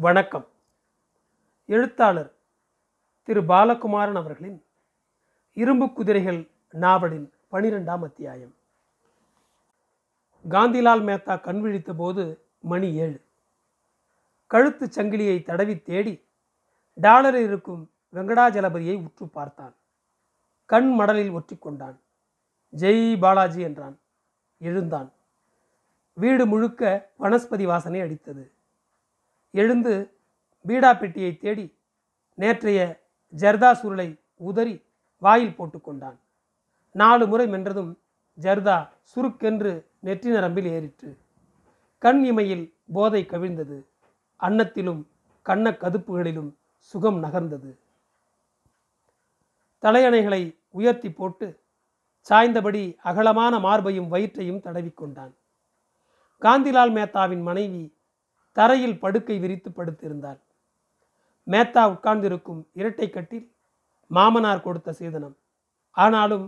வணக்கம். எழுத்தாளர் திரு பாலகுமாரன் அவர்களின் இரும்பு குதிரைகள் நாவலின் பனிரெண்டாம் அத்தியாயம். காந்திலால் மேத்தா கண் விழித்த போது மணி ஏழு. கழுத்துச் சங்கிலியை தடவி தேடி டாலரில் இருக்கும் வெங்கடாஜலபதியை உற்று பார்த்தான். கண் மடலில் ஒற்றிக்கொண்டான் ஜெய் பாலாஜி என்றான். எழுந்தான். வீடு முழுக்க வனஸ்பதி வாசனை அடித்தது. எழுந்து பீடா பெட்டியை தேடி நேற்றைய ஜர்தா சுருளை உதறி வாயில் போட்டுக்கொண்டான் நாலு முறை மென்றதும் ஜர்தா சுருக்கென்று நெற்றி நரம்பில் ஏறிற்று. கண் இமையில் போதை கவிழ்ந்தது. அன்னத்திலும் கண்ண கதுப்புகளிலும் சுகம் நகர்ந்தது. தலையணைகளை உயர்த்தி போட்டு சாய்ந்தபடி அகலமான மார்பையும் வயிற்றையும் தடவிக்கொண்டான் காந்திலால் மேத்தாவின் மனைவி தரையில் படுக்கை விரித்து படுத்திருந்தாள். மேத்தா உட்கார்ந்திருக்கும் இரட்டை கட்டில் மாமனார் கொடுத்த சீதனம். ஆனாலும்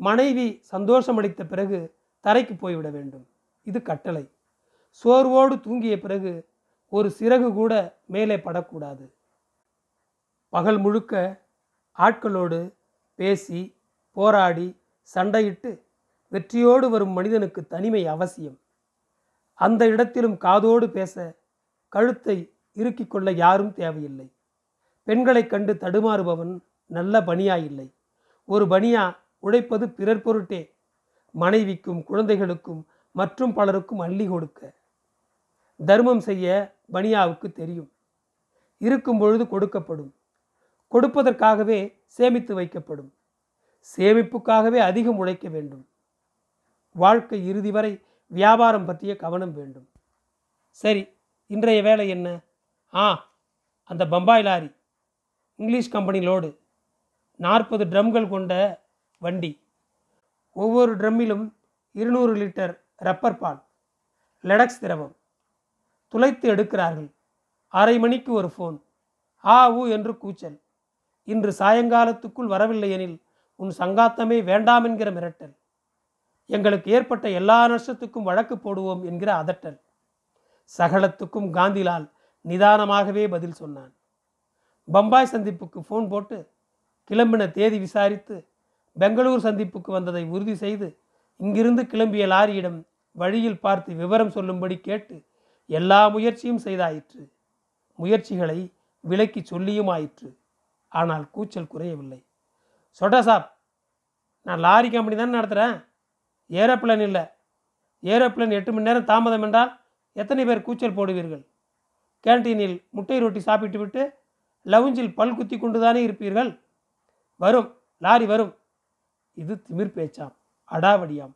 மனைவி சந்தோஷமளித்த பிறகு தரைக்கு போய்விட வேண்டும். இது கட்டளை. சோர்வோடு தூங்கிய பிறகு ஒரு சிறகு கூட மேலே படக்கூடாது. பகல் முழுக்க ஆட்களோடு பேசி போராடி சண்டையிட்டு வெற்றியோடு வரும் மனிதனுக்கு தனிமை அவசியம். அந்த இடத்திலும் காதோடு பேச கழுத்தை இறுக்கிக் கொள்ள யாரும் தேவையில்லை. பெண்களைக் கண்டு தடுமாறுபவன் நல்ல பணியா இல்லை ஒரு பணியா உழைப்பது பிறர் பொருட்டே. மனைவிக்கும் குழந்தைகளுக்கும் மற்றும் பலருக்கும் அள்ளி கொடுக்க. தர்மம் செய்ய பனியாவுக்கு தெரியும். இருக்கும் பொழுது கொடுக்கப்படும். கொடுப்பதற்காகவே சேமித்து வைக்கப்படும். சேமிப்புக்காகவே அதிகம் உழைக்க வேண்டும். வாழ்க்கை இறுதி வரை வியாபாரம் பற்றிய கவனம் வேண்டும். சரி. இன்றைய வேலை என்ன? ஆ அந்த Bombay lorry. English company load. நாற்பது ட்ரம்கள் கொண்ட வண்டி. ஒவ்வொரு ட்ரம்மிலும் இருநூறு லிட்டர் ரப்பர் பால். லெடக்ஸ் திரவம். துளைத்து எடுக்கிறார்கள். அரை மணிக்கு ஒரு ஃபோன். ஆ ஊ என்று கூச்சல். இன்று சாயங்காலத்துக்குள் வரவில்லை எனில் உன் சங்காத்தமே வேண்டாம் என்கிற மிரட்டல். எங்களுக்கு ஏற்பட்ட எல்லா நஷ்டத்துக்கும் வழக்கு போடுவோம் என்கிற அதட்டல். சகலத்துக்கும் காந்திலால் நிதானமாகவே பதில் சொன்னான். பம்பாய் சந்திப்புக்கு ஃபோன் போட்டு கிளம்பின தேதி விசாரித்து பெங்களூர் சந்திப்புக்கு வந்ததை உறுதி செய்து இங்கிருந்து கிளம்பிய லாரியிடம் வழியில் பார்த்து விவரம் சொல்லும்படி கேட்டு எல்லா முயற்சியும் செய்தாயிற்று. முயற்சிகளை விலக்கி சொல்லியும் ஆயிற்று. ஆனால் கூச்சல் குறையவில்லை. சொட்டா சாப் நான் லாரி கம்பெனி தானே நடத்துகிறேன் ஏரோப்ளேன் இல்லை. ஏரோப்ளேன் எட்டு மணி நேரம் தாமதம் என்றால் எத்தனை பேர் கூச்சல் போடுவீர்கள்? கேன்டீனில் முட்டை ரொட்டி சாப்பிட்டு விட்டு லவுஞ்சில் பல் குத்தி கொண்டு தானே இருப்பீர்கள்? வரும் லாரி வரும். இது திமிர் பேச்சாம் அடாவடியாம்.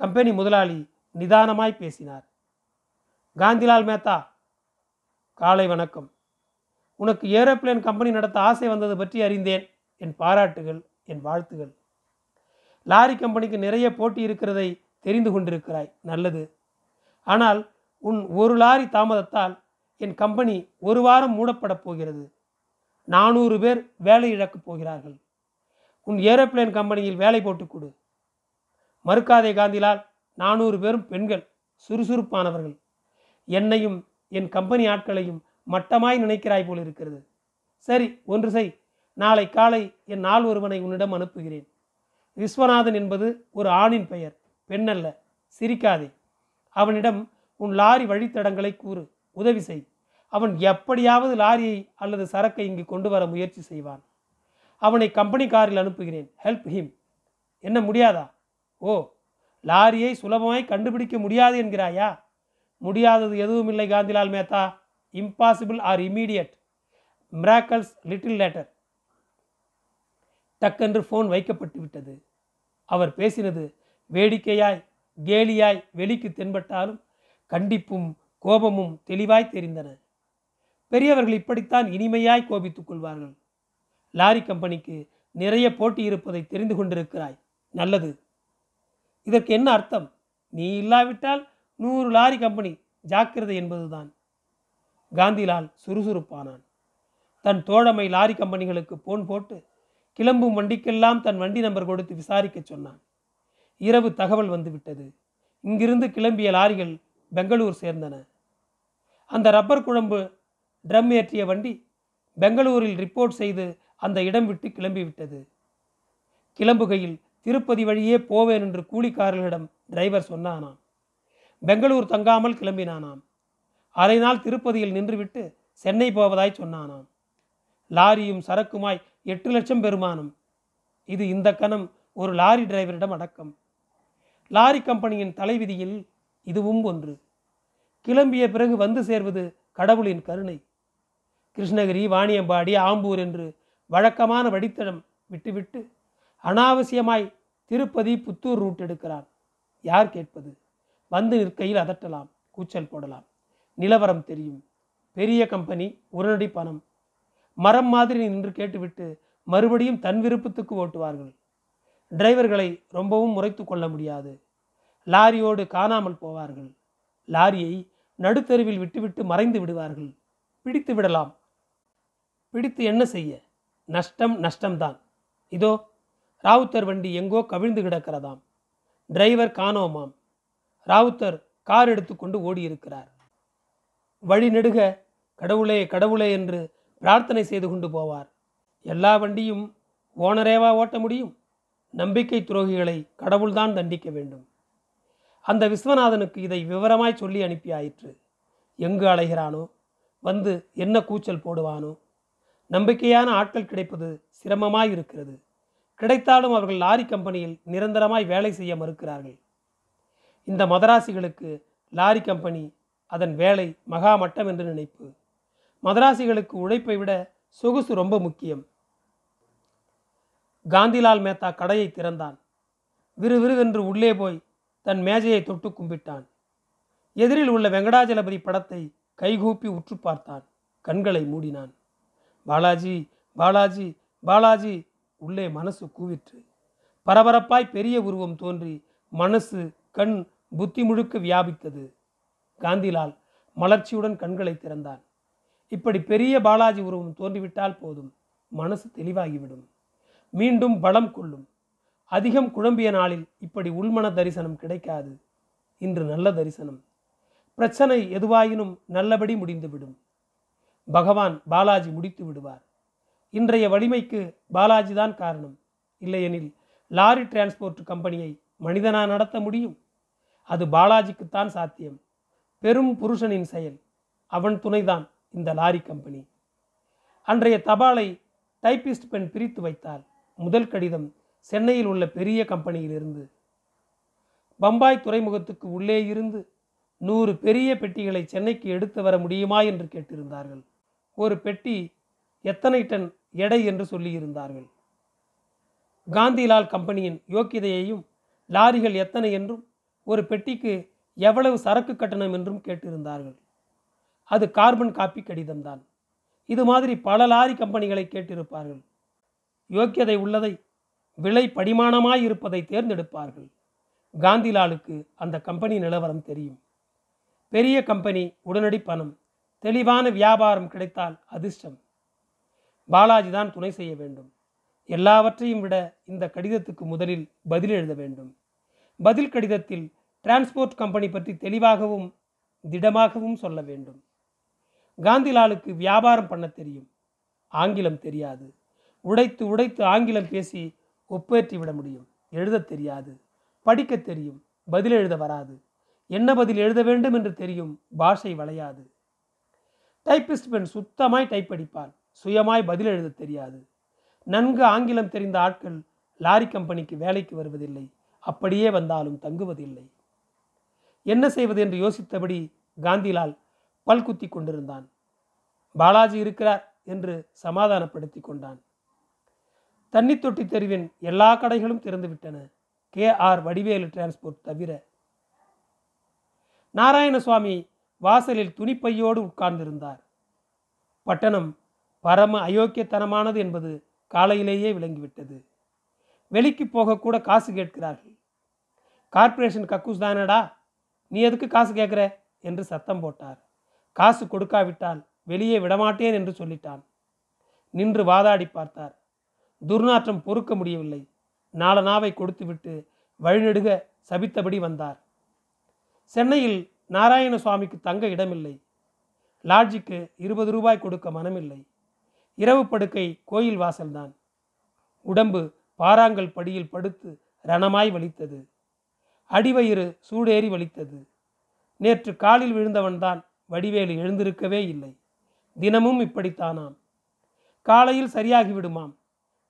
கம்பெனி முதலாளி நிதானமாய் பேசினார். காந்திலால் மேத்தா காலை வணக்கம். உனக்கு ஏரோப்ளேன் கம்பெனி நடத்த ஆசை வந்தது பற்றி அறிந்தேன். என் பாராட்டுகள் என் வாழ்த்துகள். லாரி கம்பெனிக்கு நிறைய போட்டி இருக்கிறதை தெரிந்து கொண்டிருக்கிறாய் நல்லது. ஆனால் உன் ஒரு லாரி தாமதத்தால் என் கம்பெனி ஒரு வாரம் மூடப்படப் போகிறது. நானூறு பேர் வேலை இழக்கப் போகிறார்கள். உன் ஏரோப்ளேன் கம்பெனியில் வேலை போட்டுக் கொடு. மறுக்காதே காந்திலால் நானூறு பேரும் பெண்கள் சுறுசுறுப்பானவர்கள். என்னையும் என் கம்பெனி ஆட்களையும் மட்டமாய் நினைக்கிறாய் போல் இருக்கிறது. சரி ஒன்று செய். நாளை காலை என் நாள் ஒருவனை உன்னிடம் அனுப்புகிறேன். விஸ்வநாதன் என்பது ஒரு ஆணின் பெயர். பெண்ணல்ல சிரிக்காதே. அவனிடம் உன் லாரி வழித்தடங்களை கூறு உதவி செய். அவன் எப்படியாவது லாரியை அல்லது சரக்கை இங்கு கொண்டு வர முயற்சி செய்வான். அவனை கம்பெனி காரில் அனுப்புகிறேன். ஹெல்ப் ஹிம் என்ன முடியாதா? ஓ லாரியை சுலபமாய் கண்டுபிடிக்க முடியாது என்கிறாயா? முடியாதது எதுவும் இல்லை Gandhilal Mehta. Impossible are immediate miracles little later டக்கென்று phone வைக்கப்பட்டு விட்டது. அவர் பேசினது வேடிக்கையாய் கேலியாய் வெளிக்கு தென்பட்டாலும் கண்டிப்பும் கோபமும் தெளிவாய் தெரிந்தன. பெரியவர்கள் இப்படித்தான் இனிமையாய் கோபித்துக் கொள்வார்கள். லாரி கம்பெனிக்கு நிறைய போட்டி இருப்பதை தெரிந்து கொண்டிருக்கிறாய். நல்லது. இதற்கு என்ன அர்த்தம்? நீ இல்லாவிட்டால் நூறு லாரி கம்பெனி ஜாக்கிரதை என்பதுதான். காந்திலால் சுறுசுறுப்பானான். தன் தோழமை லாரி கம்பெனிகளுக்கு போன் போட்டு கிளம்பும் வண்டிக்கெல்லாம் தன் வண்டி நம்பர் கொடுத்து விசாரிக்க சொன்னான். இரவு தகவல் வந்துவிட்டது. இங்கிருந்து கிளம்பிய லாரிகள் பெங்களூர் சேர்ந்தன. அந்த ரப்பர் குழம்பு ட்ரம் ஏற்றிய வண்டி பெங்களூரில் ரிப்போர்ட் செய்து அந்த இடம் விட்டு கிளம்பிவிட்டது. கிளம்புகையில் திருப்பதி வழியே போவேன் என்று கூலிக்காரர்களிடம் டிரைவர் சொன்னானாம். பெங்களூர் தங்காமல் கிளம்பினானாம். அரை நாள் திருப்பதியில் நின்றுவிட்டு சென்னை போவதாய் சொன்னானாம். லாரியும் சரக்குமாய் எட்டு லட்சம் பெருமானம் இது இந்த கணம் ஒரு லாரி டிரைவரிடம் அடக்கம். லாரி கம்பெனியின் தலைவிதியில் இதுவும் ஒன்று. கிளம்பிய பிறகு வந்து சேர்வது கடவுளின் கருணை. கிருஷ்ணகிரி வாணியம்பாடி ஆம்பூர் என்று வழக்கமான வடித்தடம் விட்டுவிட்டு அனாவசியமாய் திருப்பதி புத்தூர் ரூட் எடுக்கிறான். யார் கேட்பது? வந்து நிற்கையில் அதட்டலாம் கூச்சல் போடலாம். நிலவரம் தெரியும். பெரிய கம்பெனி உடனடி பணம். மரம் மாதிரி நின்று கேட்டுவிட்டு மறுபடியும் தன் விருப்பத்துக்கு ஓட்டுவார்கள். டிரைவர்களை ரொம்பவும் முறைத்து கொள்ள முடியாது. லாரியோடு காணாமல் போவார்கள். லாரியை நடுத்தருவில் விட்டுவிட்டு மறைந்து விடுவார்கள். பிடித்து விடலாம். பிடித்து என்ன செய்ய? நஷ்டம் நஷ்டம்தான். இதோ ராவுத்தர் வண்டி எங்கோ கவிழ்ந்து கிடக்கிறதாம். டிரைவர் காணோமாம். ராவுத்தர் கார் எடுத்துக்கொண்டு ஓடியிருக்கிறார். வழி நெடுக கடவுளே கடவுளே என்று பிரார்த்தனை செய்து கொண்டு போவார். எல்லா வண்டியும் ஓனரேவா ஓட்ட முடியும்? நம்பிக்கை துரோகிகளை கடவுள்தான் தண்டிக்க வேண்டும். அந்த விஸ்வநாதனுக்கு இதை விவரமாய் சொல்லி அனுப்பி ஆயிற்று எங்கு அலைகிறானோ? வந்து என்ன கூச்சல் போடுவானோ? நம்பிக்கையான ஆட்கள் கிடைப்பது சிரமமாய் இருக்கிறது கிடைத்தாலும் அவர்கள் லாரி கம்பெனியில் நிரந்தரமாய் வேலை செய்ய மறுக்கிறார்கள். இந்த மதராசிகளுக்கு லாரி கம்பெனி அதன் வேலை மகா மட்டம் என்று நினைப்பு. மதராசிகளுக்கு உழைப்பை விட சொகுசு ரொம்ப முக்கியம். காந்திலால் மேத்தா கடையை திறந்தான். விறுவிறுவென்று உள்ளே போய் தன் மேஜையை தொட்டு கும்பிட்டான். எதிரில் உள்ள வெங்கடாஜலபதி படத்தை கைகூப்பி உற்று பார்த்தான். கண்களை மூடினான். பாலாஜி பாலாஜி பாலாஜி உள்ளே மனசு கூவிற்று. பரபரப்பாய் பெரிய உருவம் தோன்றி மனசு கண் புத்தி முழுக்க வியாபித்தது. காந்திலால் மலர்ச்சியுடன் கண்களை திறந்தான். இப்படி பெரிய பாலாஜி உருவம் தோன்றிவிட்டால் போதும். மனசு தெளிவாகிவிடும். மீண்டும் பலம் கொள்ளும். அதிகம் குழம்பிய நாளில் இப்படி உள்மன தரிசனம் கிடைக்காது. இன்று நல்ல தரிசனம். பிரச்சனை எதுவாயினும் நல்லபடி முடிந்துவிடும். பகவான் பாலாஜி முடித்து விடுவார். இன்றைய வலிமைக்கு பாலாஜி தான் காரணம். இல்லையெனில் லாரி டிரான்ஸ்போர்ட் கம்பெனியை மனிதனா நடத்த முடியும்? அது பாலாஜிக்குத்தான் சாத்தியம். பெரும் புருஷனின் செயல். அவன் துணைதான் இந்த லாரி கம்பெனி. அன்றைய தபாலை டைப்பிஸ்ட் பெண் பிரித்து வைத்தால் முதல் கடிதம் சென்னையில் உள்ள பெரிய கம்பெனியிலிருந்து. பம்பாய் துறைமுகத்துக்கு உள்ளே இருந்து நூறு பெரிய பெட்டிகளை சென்னைக்கு எடுத்து வர முடியுமா என்று கேட்டிருந்தார்கள். ஒரு பெட்டி எத்தனை டன் எடை என்று சொல்லியிருந்தார்கள். காந்திலால் கம்பெனியின் யோக்கியதையையும் லாரிகள் எத்தனை என்றும் ஒரு பெட்டிக்கு எவ்வளவு சரக்கு கட்டணம் என்றும் கேட்டிருந்தார்கள். அது கார்பன் காப்பி கடிதம்தான். இது மாதிரி பல லாரி கம்பெனிகளை கேட்டிருப்பார்கள். யோக்கியதை உள்ளதை விலை படிமானமாய் இருப்பதை தேர்ந்தெடுப்பார்கள். காந்திலாலுக்கு அந்த கம்பெனி நிலவரம் தெரியும். பெரிய கம்பெனி உடனடி பணம் தெளிவான வியாபாரம் கிடைத்தால் அதிர்ஷ்டம். பாலாஜி தான் துணை செய்ய வேண்டும். எல்லாவற்றையும் விட இந்த கடிதத்துக்கு முதலில் பதில் எழுத வேண்டும். பதில் கடிதத்தில் டிரான்ஸ்போர்ட் கம்பெனி பற்றி தெளிவாகவும் திடமாகவும் சொல்ல வேண்டும். காந்திலாலுக்கு வியாபாரம் பண்ண தெரியும். ஆங்கிலம் தெரியாது. உடைத்து உடைத்து ஆங்கிலம் பேசி ஒப்பேற்றி விட முடியும். எழுத தெரியாது. படிக்க தெரியும். பதில் எழுத வராது. என்ன பதில் எழுத வேண்டும் என்று தெரியும். பாஷை வளையாது. டைப்பிஸ்ட் பெண் சுத்தமாய் டைப் அடிப்பாள் சுயமாய் பதில் எழுத தெரியாது. நன்கு ஆங்கிலம் தெரிந்த ஆட்கள் லாரி கம்பெனிக்கு வேலைக்கு வருவதில்லை. அப்படியே வந்தாலும் தங்குவதில்லை. என்ன செய்வது என்று யோசித்தபடி காந்திலால் பல்குத்தி கொண்டிருந்தான். பாலாஜி இருக்கிறார் என்று சமாதானப்படுத்தி கொண்டான். தண்ணி தொட்டி தெருவின் எல்லா கடைகளும் திறந்துவிட்டன. கே. ஆர். வடிவேலு டிரான்ஸ்போர்ட் தவிர. நாராயணசுவாமி வாசலில் துணிப்பையோடு உட்கார்ந்திருந்தார். பட்டணம் பரம அயோக்கியத்தனமானது என்பது காலையிலேயே விளங்கிவிட்டது. வெளிக்கு போகக்கூட காசு கேட்கிறார்கள். கார்ப்பரேஷன் கக்கூஸ் தானடா? நீ எதுக்கு காசு கேட்குற? என்று சத்தம் போட்டார். காசு கொடுக்காவிட்டால் வெளியே விடமாட்டேன் என்று சொல்லிட்டான். நின்று வாதாடி பார்த்தார். துர்நாற்றம் பொறுக்க முடியவில்லை. நாளனாவை கொடுத்துவிட்டு வழிநெடுக சபித்தபடி வந்தார். சென்னையில் நாராயண சுவாமிக்கு தங்க இடமில்லை. லாட்ஜுக்கு இருபது ரூபாய் கொடுக்க மனமில்லை. இரவு படுக்கை கோயில் வாசல்தான். உடம்பு பாறாங்கல் படியில் படுத்து ரணமாய் வலித்தது. அடிவயிறு சூடேறி வலித்தது. நேற்று காலில் விழுந்தவன்தான் வடிவேலு எழுந்திருக்கவே இல்லை. தினமும் இப்படித்தானாம். காலையில் சரியாகிவிடுமாம்.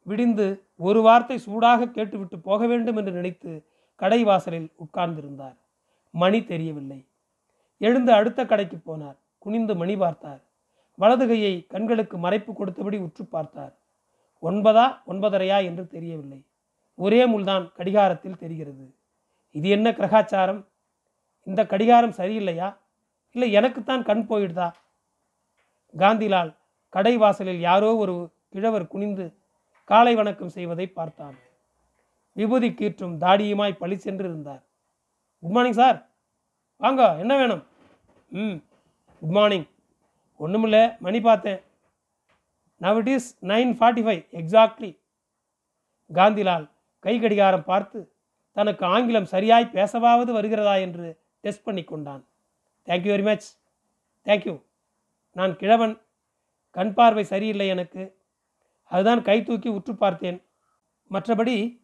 விடிந்து ஒரு வார்த்தை சூடாக கேட்டுவிட்டு போக வேண்டும் என்று நினைத்து கடை வாசலில் உட்கார்ந்திருந்தார். மணி தெரியவில்லை. எழுந்து அடுத்த கடைக்கு போனார். குனிந்து மணி பார்த்தார். வலது கையை கண்களுக்கு மறைப்பு கொடுத்தபடி உற்று பார்த்தார். ஒன்பதா ஒன்பதரையா என்று தெரியவில்லை. ஒரே முள்தான் கடிகாரத்தில் தெரிகிறது. இது என்ன கிரகாச்சாரம்? இந்த கடிகாரம் சரியில்லையா? இல்லை எனக்குத்தான் கண் போயிடுதா? காந்திலால் கடை வாசலில் யாரோ ஒரு கிழவர் குனிந்து காலை வணக்கம் செய்வதை பார்த்தான் விபூதி கீற்றும் தாடியுமாய் பழி சென்று இருந்தார் குட் மார்னிங் சார் வாங்க என்ன வேணும்? ம் குட் மார்னிங் ஒன்றுமில்ல மணி பார்த்தேன். Now it is nine forty five exactly Gandhilal கை கடிகாரம் பார்த்து தனக்கு ஆங்கிலம் சரியாய் பேசவாவது வருகிறதா என்று டெஸ்ட் பண்ணி கொண்டான். தேங்க்யூ வெரி மச் தேங்க்யூ நான் கிழவன். கண் பார்வை சரியில்லை எனக்கு. அதுதான் கை தூக்கி உற்று பார்த்தேன். மற்றபடி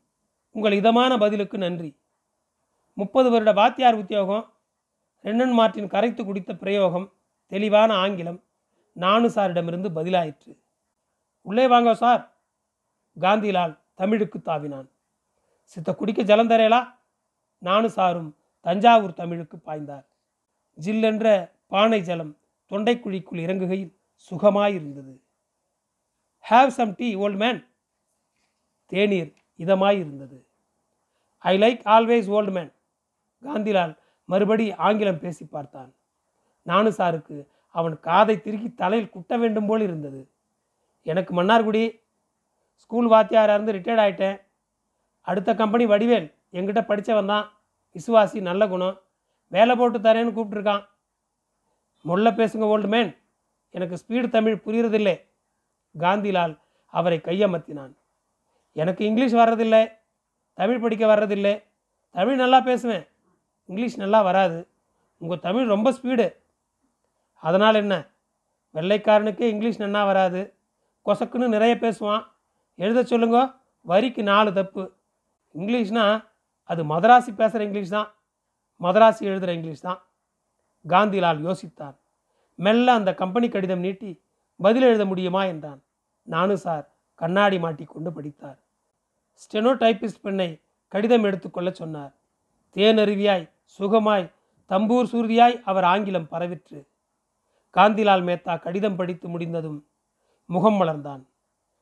உங்கள் இதமான பதிலுக்கு நன்றி. முப்பது வருட வாத்தியார் உத்தியோகம் ரெண்டன் மார்ட்டின் கரைத்து குடித்த பிரயோகம் தெளிவான ஆங்கிலம் நானு சாரிடமிருந்து பதிலாயிற்று. உள்ளே வாங்க சார். காந்திலால் தமிழுக்கு தாவினான். சித்த குடிக்க ஜலந்தரேலா நானு சாரும் தஞ்சாவூர் தமிழுக்கு பாய்ந்தார். ஜில்லென்ற பானை ஜலம் தொண்டைக்குழிக்குள் இறங்குகையில் சுகமாயிருந்தது. Have some tea old man தேநீர் இதமாயிருந்தது. I like always old man Gandhilal மறுபடி ஆங்கிலம் பேசி பார்த்தான். நானு சாருக்கு அவன் காதை திருக்கி தலையில் குட்ட வேண்டும் போல் இருந்தது. எனக்கு மன்னார்குடி ஸ்கூல் வாத்தியாராக இருந்து ரிட்டையர்ட் ஆகிட்டேன் அடுத்த கம்பெனி வடிவேல். எங்கிட்ட படித்தவன் தான். விசுவாசி நல்ல குணம். வேலை போட்டு தரேன்னு கூப்பிட்ருக்கான் முள்ள பேசுங்க ஓல்டு மேன் எனக்கு ஸ்பீடு தமிழ் புரியறதில்லை. காந்திலால் அவரை கையமர்த்தினான். எனக்கு இங்கிலீஷ் வர்றதில்லை தமிழ் படிக்க வர்றதில்லை தமிழ் நல்லா பேசுவேன் இங்கிலீஷ் நல்லா வராது உங்கள் தமிழ் ரொம்ப ஸ்பீடு. அதனால் என்ன? வெள்ளைக்காரனுக்கு இங்கிலீஷ் நல்லா வராது கொசக்குன்னு நிறைய பேசுவான். எழுத சொல்லுங்க வரிக்கு நாலு தப்பு. இங்கிலீஷ்னால் அது மதராசி பேசுகிற இங்கிலீஷ் தான் மதராசி எழுதுகிற இங்கிலீஷ் தான். காந்திலால் யோசித்தார். மெல்ல அந்த கம்பெனி கடிதம் நீட்டி பதில் எழுத முடியுமா என்றான். நானும் சார் கண்ணாடி மாட்டிக்கொண்டு படித்தார். ஸ்டெனோடைபிஸ்ட் பெண்ணை கடிதம் எடுத்துக்கொள்ள சொன்னார். தேனருவியாய் சுகமாய் தம்பூர் சூர்தியாய் அவர் ஆங்கிலம் பரவிற்று. காந்திலால் மேத்தா கடிதம் படித்து முடிந்ததும் முகம் மலர்ந்தான்.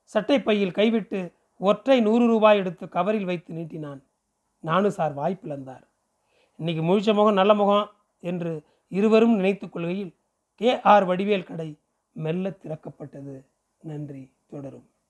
சட்டை பையில் கைவிட்டு ஒற்றை நூறு ரூபாய் எடுத்து கவரில் வைத்து நீட்டினான். நானு சார் வாய்ப்பிழந்தார் இன்னைக்கு முழிச்ச முகம் நல்ல முகம் என்று இருவரும் நினைத்து கொள்கையில் கே ஆர் வடிவேல் கடை மெல்ல திறக்கப்பட்டது. நன்றி. தொடரும்.